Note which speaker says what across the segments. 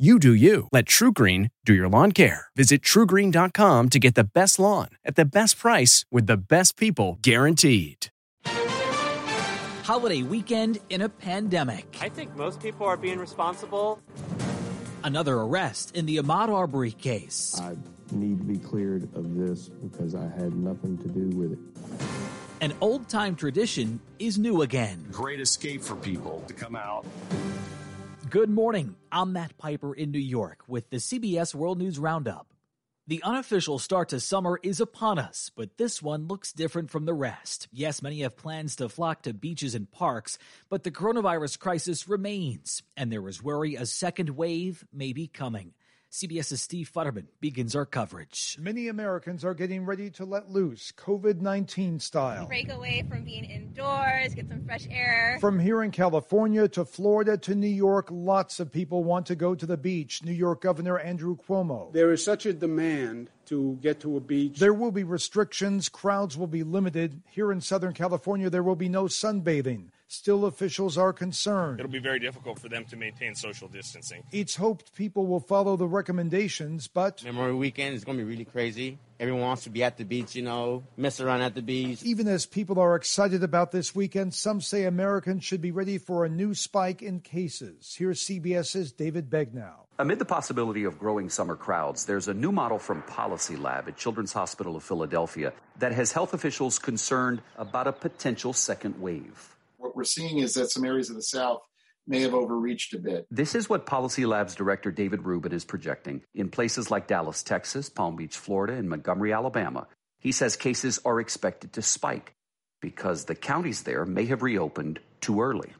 Speaker 1: You do you. Let TruGreen do your lawn care. Visit trugreen.com to get the best lawn at the best price with the best people guaranteed.
Speaker 2: Holiday weekend in a pandemic.
Speaker 3: I think most people are being responsible.
Speaker 2: Another arrest in the Ahmaud Arbery case.
Speaker 4: I need to be cleared of this because I had nothing to do with it.
Speaker 2: An old time tradition is new again.
Speaker 5: Great escape for people to come out.
Speaker 2: Good morning. I'm Matt Piper in New York with the CBS World News Roundup. The unofficial start to summer is upon us, but this one looks different from the rest. Yes, many have plans to flock to beaches and parks, but the coronavirus crisis remains, and there is worry a second wave may be coming. CBS's Steve Futterman begins our coverage.
Speaker 6: Many Americans are getting ready to let loose, COVID 19 style.
Speaker 7: Break away from being indoors, get some fresh air.
Speaker 6: From here in California to Florida to New York, lots of people want to go to the beach. New York Governor Andrew Cuomo.
Speaker 8: There is such a demand to get to a beach.
Speaker 6: There will be restrictions, crowds will be limited. Here in Southern California, there will be no sunbathing. Still, officials are concerned.
Speaker 9: It'll be very difficult for them to maintain social distancing.
Speaker 6: It's hoped people will follow the recommendations, but.
Speaker 10: Memorial weekend is going to be really crazy. Everyone wants to be at the beach, you know, mess around at the beach.
Speaker 6: Even as people are excited about this weekend, some say Americans should be ready for a new spike in cases. Here's CBS's David Begnaud.
Speaker 11: Amid the possibility of growing summer crowds, there's a new model from Policy Lab at Children's Hospital of Philadelphia that has health officials concerned about a potential second wave
Speaker 12: what we're seeing is that some areas of the South may have overreached a bit.
Speaker 11: This is what Policy Labs director David Rubin is projecting. In places like Dallas, Texas, Palm Beach, Florida, and Montgomery, Alabama, he says cases are expected to spike because the counties there may have reopened too early.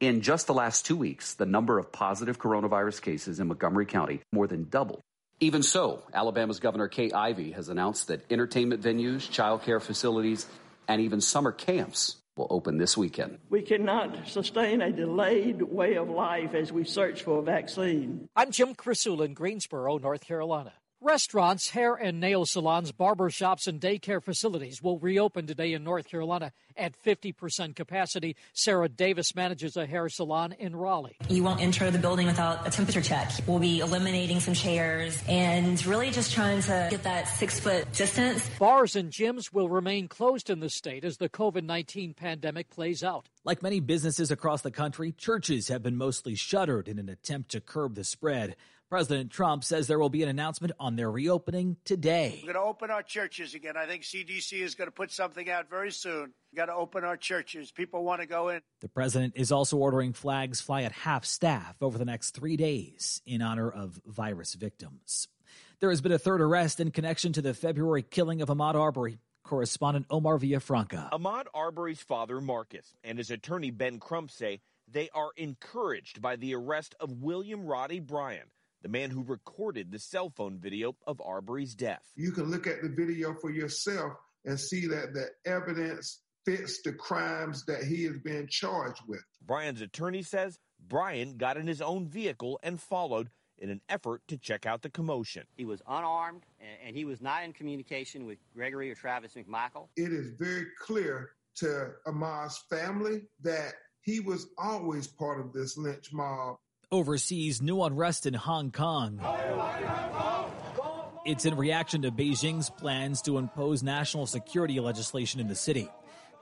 Speaker 11: In just the last two weeks, the number of positive coronavirus cases in Montgomery County more than doubled. Even so, Alabama's Governor Kay Ivey has announced that entertainment venues, childcare facilities, and even summer camps will open this weekend.
Speaker 13: We cannot sustain a delayed way of life as we search for a vaccine.
Speaker 14: I'm Jim Krasula in Greensboro, North Carolina. Restaurants, hair and nail salons, barber shops, and daycare facilities will reopen today in North Carolina at 50% capacity. Sarah Davis manages a hair salon in Raleigh.
Speaker 15: You won't enter the building without a temperature check. We'll be eliminating some chairs and really just trying to get that six foot distance.
Speaker 14: Bars and gyms will remain closed in the state as the COVID 19 pandemic plays out.
Speaker 2: Like many businesses across the country, churches have been mostly shuttered in an attempt to curb the spread. President Trump says there will be an announcement on their reopening today.
Speaker 16: We're going to open our churches again. I think CDC is going to put something out very soon. We've got to open our churches. People want to go in.
Speaker 2: The president is also ordering flags fly at half staff over the next three days in honor of virus victims. There has been a third arrest in connection to the February killing of Ahmaud Arbery. Correspondent Omar Villafranca.
Speaker 17: Ahmaud Arbery's father, Marcus, and his attorney, Ben Crump, say they are encouraged by the arrest of William Roddie Bryan the man who recorded the cell phone video of Arbery's death.
Speaker 18: You can look at the video for yourself and see that the evidence fits the crimes that he is being charged with.
Speaker 17: Bryan's attorney says Bryan got in his own vehicle and followed in an effort to check out the commotion.
Speaker 19: He was unarmed and he was not in communication with Gregory or Travis McMichael.
Speaker 18: It is very clear to Ahmaud's family that he was always part of this lynch mob
Speaker 2: oversees new unrest in Hong Kong. It's in reaction to Beijing's plans to impose national security legislation in the city.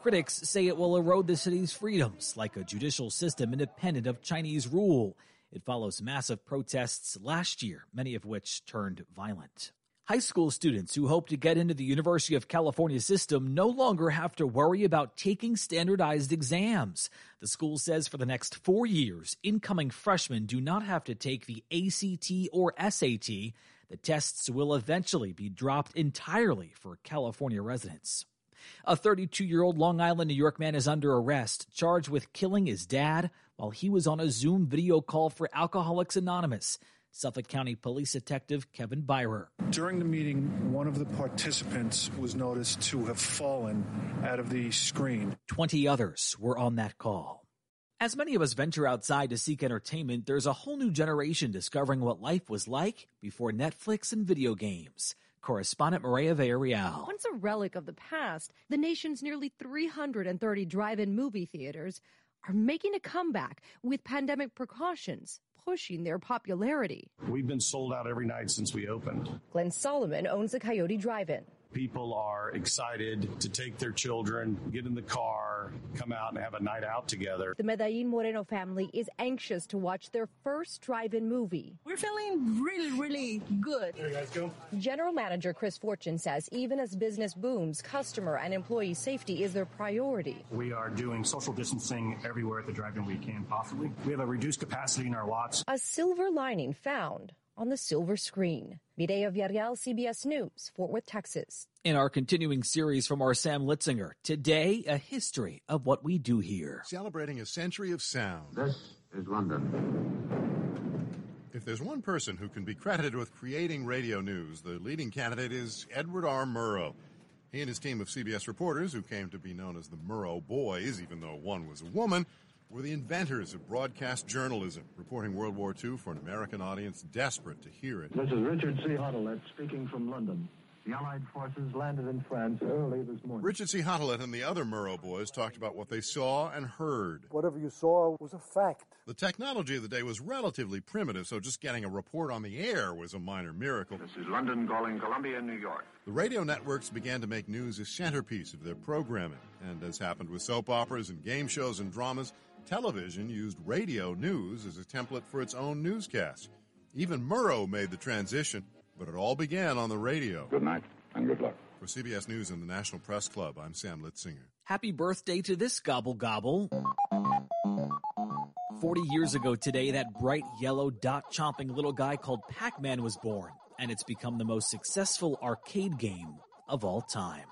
Speaker 2: Critics say it will erode the city's freedoms, like a judicial system independent of Chinese rule. It follows massive protests last year, many of which turned violent. High school students who hope to get into the University of California system no longer have to worry about taking standardized exams. The school says for the next four years, incoming freshmen do not have to take the ACT or SAT. The tests will eventually be dropped entirely for California residents. A 32 year old Long Island, New York man is under arrest, charged with killing his dad while he was on a Zoom video call for Alcoholics Anonymous. Suffolk County Police Detective Kevin Byrer.
Speaker 20: During the meeting, one of the participants was noticed to have fallen out of the screen.
Speaker 2: 20 others were on that call. As many of us venture outside to seek entertainment, there's a whole new generation discovering what life was like before Netflix and video games. Correspondent Mireya Villarreal.
Speaker 21: Once a relic of the past, the nation's nearly 330 drive in movie theaters are making a comeback with pandemic precautions pushing their popularity.
Speaker 5: We've been sold out every night since we opened.
Speaker 21: Glenn Solomon owns the Coyote Drive In.
Speaker 5: People are excited to take their children, get in the car, come out and have a night out together.
Speaker 21: The Medellin Moreno family is anxious to watch their first drive-in movie.
Speaker 22: We're feeling really, really good.
Speaker 5: There you guys go.
Speaker 21: General Manager Chris Fortune says even as business booms, customer and employee safety is their priority.
Speaker 23: We are doing social distancing everywhere at the drive-in we can possibly. We have a reduced capacity in our lots.
Speaker 21: A silver lining found on the silver screen. Mireya Villarreal, CBS News, Fort Worth, Texas.
Speaker 2: In our continuing series from our Sam Litzinger, today a history of what we do here.
Speaker 24: Celebrating a century of sound.
Speaker 25: This is London.
Speaker 24: If there's one person who can be credited with creating radio news, the leading candidate is Edward R. Murrow. He and his team of CBS reporters, who came to be known as the Murrow Boys, even though one was a woman, were the inventors of broadcast journalism, reporting World War II for an American audience desperate to hear it.
Speaker 25: This is Richard C. Hottelet speaking from London. The Allied forces landed in France early this morning.
Speaker 24: Richard C. Hottelet and the other Murrow boys talked about what they saw and heard.
Speaker 26: Whatever you saw was a fact.
Speaker 24: The technology of the day was relatively primitive, so just getting a report on the air was a minor miracle.
Speaker 25: This is London calling Columbia, New York.
Speaker 24: The radio networks began to make news a centerpiece of their programming, and as happened with soap operas and game shows and dramas, television used radio news as a template for its own newscasts. Even Murrow made the transition, but it all began on the radio.
Speaker 25: Good night and good luck.
Speaker 24: For CBS News and the National Press Club, I'm Sam Litzinger.
Speaker 2: Happy birthday to this gobble gobble. 40 years ago today, that bright yellow dot chomping little guy called Pac Man was born, and it's become the most successful arcade game of all time.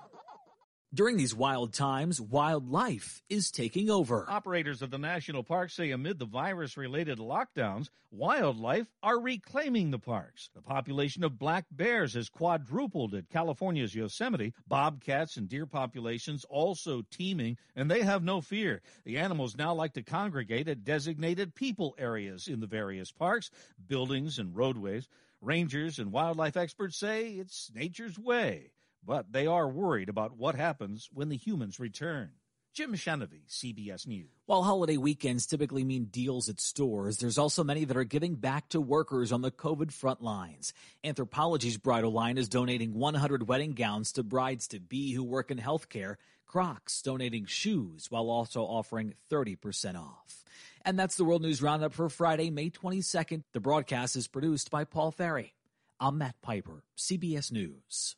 Speaker 2: During these wild times, wildlife is taking over.
Speaker 27: Operators of the national park say amid the virus related lockdowns, wildlife are reclaiming the parks. The population of black bears has quadrupled at California's Yosemite. Bobcats and deer populations also teeming, and they have no fear. The animals now like to congregate at designated people areas in the various parks, buildings, and roadways. Rangers and wildlife experts say it's nature's way but they are worried about what happens when the humans return. Jim Chenevey, CBS News.
Speaker 2: While holiday weekends typically mean deals at stores, there's also many that are giving back to workers on the COVID front lines. Anthropologie's bridal line is donating 100 wedding gowns to brides to be who work in healthcare. Crocs donating shoes while also offering 30% off. And that's the World News Roundup for Friday, May 22nd. The broadcast is produced by Paul Ferry. I'm Matt Piper, CBS News.